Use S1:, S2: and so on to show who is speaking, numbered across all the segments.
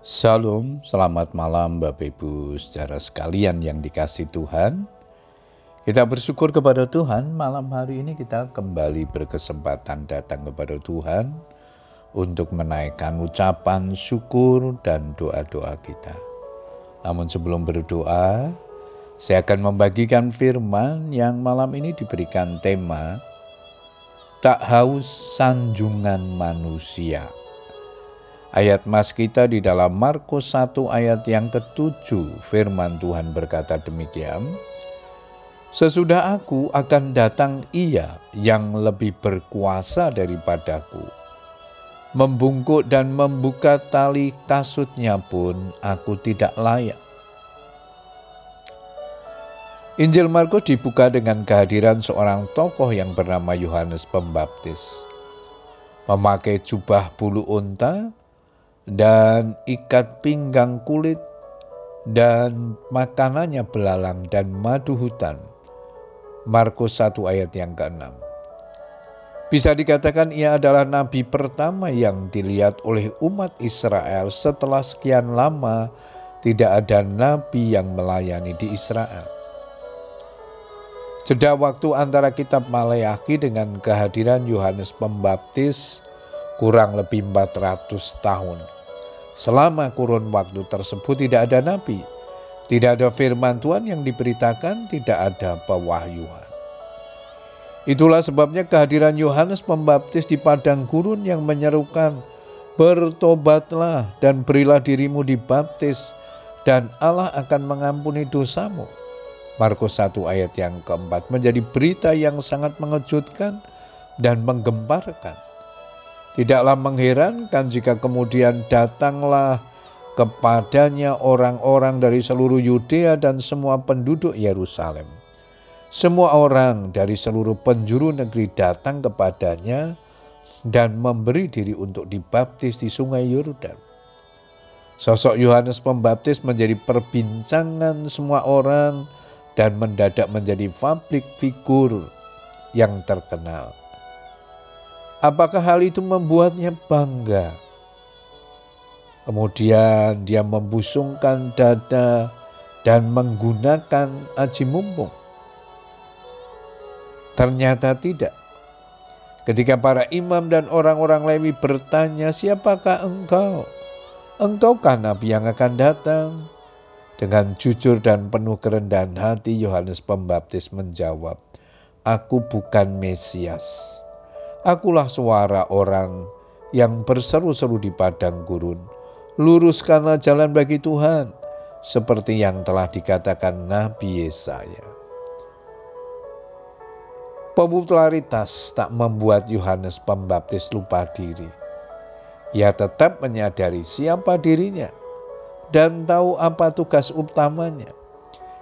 S1: Salam, selamat malam Bapak Ibu saudara sekalian yang dikasih Tuhan. Kita bersyukur kepada Tuhan malam hari ini kita kembali berkesempatan datang kepada Tuhan untuk menaikkan ucapan syukur dan doa-doa kita. Namun sebelum berdoa, saya akan membagikan firman yang malam ini diberikan tema Tak Haus Sanjungan Manusia. Ayat mas kita di dalam Markus 1 ayat yang ketujuh firman Tuhan berkata demikian. Sesudah aku akan datang ia yang lebih berkuasa daripadaku. Membungkuk dan membuka tali kasutnya pun aku tidak layak. Injil Markus dibuka dengan kehadiran seorang tokoh yang bernama Yohanes Pembaptis. Memakai jubah bulu unta, dan ikat pinggang kulit dan makanannya belalang dan madu hutan. Markus 1 ayat yang ke-6. Bisa dikatakan ia adalah nabi pertama yang dilihat oleh umat Israel setelah sekian lama tidak ada nabi yang melayani di Israel. Jeda waktu antara kitab Maleakhi dengan kehadiran Yohanes Pembaptis kurang lebih 400 tahun. Selama kurun waktu tersebut tidak ada nabi, tidak ada firman Tuhan yang diberitakan, tidak ada pewahyuan. Itulah sebabnya kehadiran Yohanes Pembaptis di padang gurun yang menyerukan, "Bertobatlah dan berilah dirimu dibaptis, dan Allah akan mengampuni dosamu." Markus 1 ayat yang keempat menjadi berita yang sangat mengejutkan dan menggemparkan. Tidaklah mengherankan jika kemudian datanglah kepadanya orang-orang dari seluruh Yudea dan semua penduduk Yerusalem. Semua orang dari seluruh penjuru negeri datang kepadanya dan memberi diri untuk dibaptis di sungai Yordan. Sosok Yohanes Pembaptis menjadi perbincangan semua orang dan mendadak menjadi publik figur yang terkenal. Apakah hal itu membuatnya bangga? Kemudian dia membusungkan dada dan menggunakan aji mumpung. Ternyata tidak. Ketika para imam dan orang-orang Lewi bertanya, "Siapakah engkau?" Engkaukah nabi yang akan datang? Dengan jujur dan penuh kerendahan hati Yohanes Pembaptis menjawab, "Aku bukan Mesias." Akulah suara orang yang berseru-seru di padang gurun. Luruskanlah jalan bagi Tuhan, seperti yang telah dikatakan Nabi Yesaya. Popularitas tak membuat Yohanes Pembaptis lupa diri. Ia tetap menyadari siapa dirinya dan tahu apa tugas utamanya.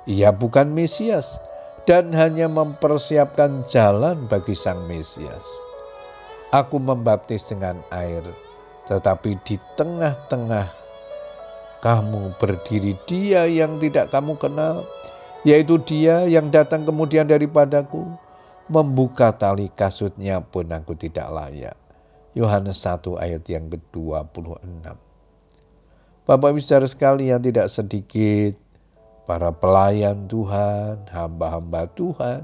S1: Ia bukan Mesias dan hanya mempersiapkan jalan bagi Sang Mesias. Aku membaptis dengan air, tetapi di tengah-tengah kamu berdiri dia yang tidak kamu kenal, yaitu dia yang datang kemudian daripadaku, membuka tali kasutnya pun aku tidak layak. Yohanes 1 ayat yang ke-26. Bapak Ibu saudara sekalian tidak sedikit para pelayan Tuhan, hamba-hamba Tuhan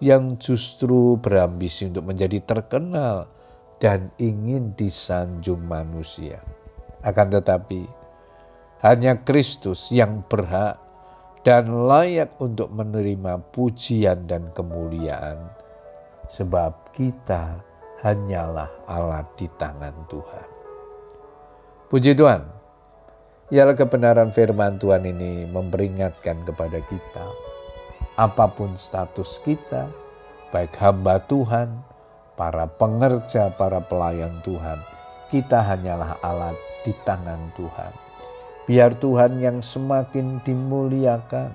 S1: yang justru berambisi untuk menjadi terkenal dan ingin disanjung manusia. Akan tetapi, hanya Kristus yang berhak dan layak untuk menerima pujian dan kemuliaan, sebab kita hanyalah alat di tangan Tuhan. Puji Tuhan, ialah kebenaran firman Tuhan ini memperingatkan kepada kita apa pun status kita, baik hamba Tuhan, para pengerja, para pelayan Tuhan, kita hanyalah alat di tangan Tuhan. Biar Tuhan yang semakin dimuliakan,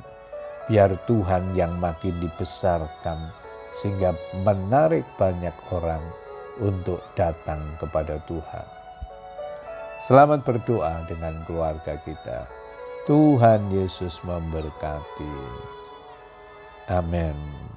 S1: biar Tuhan yang makin dibesarkan, sehingga menarik banyak orang untuk datang kepada Tuhan. Selamat berdoa dengan keluarga kita. Tuhan Yesus memberkati. Amen.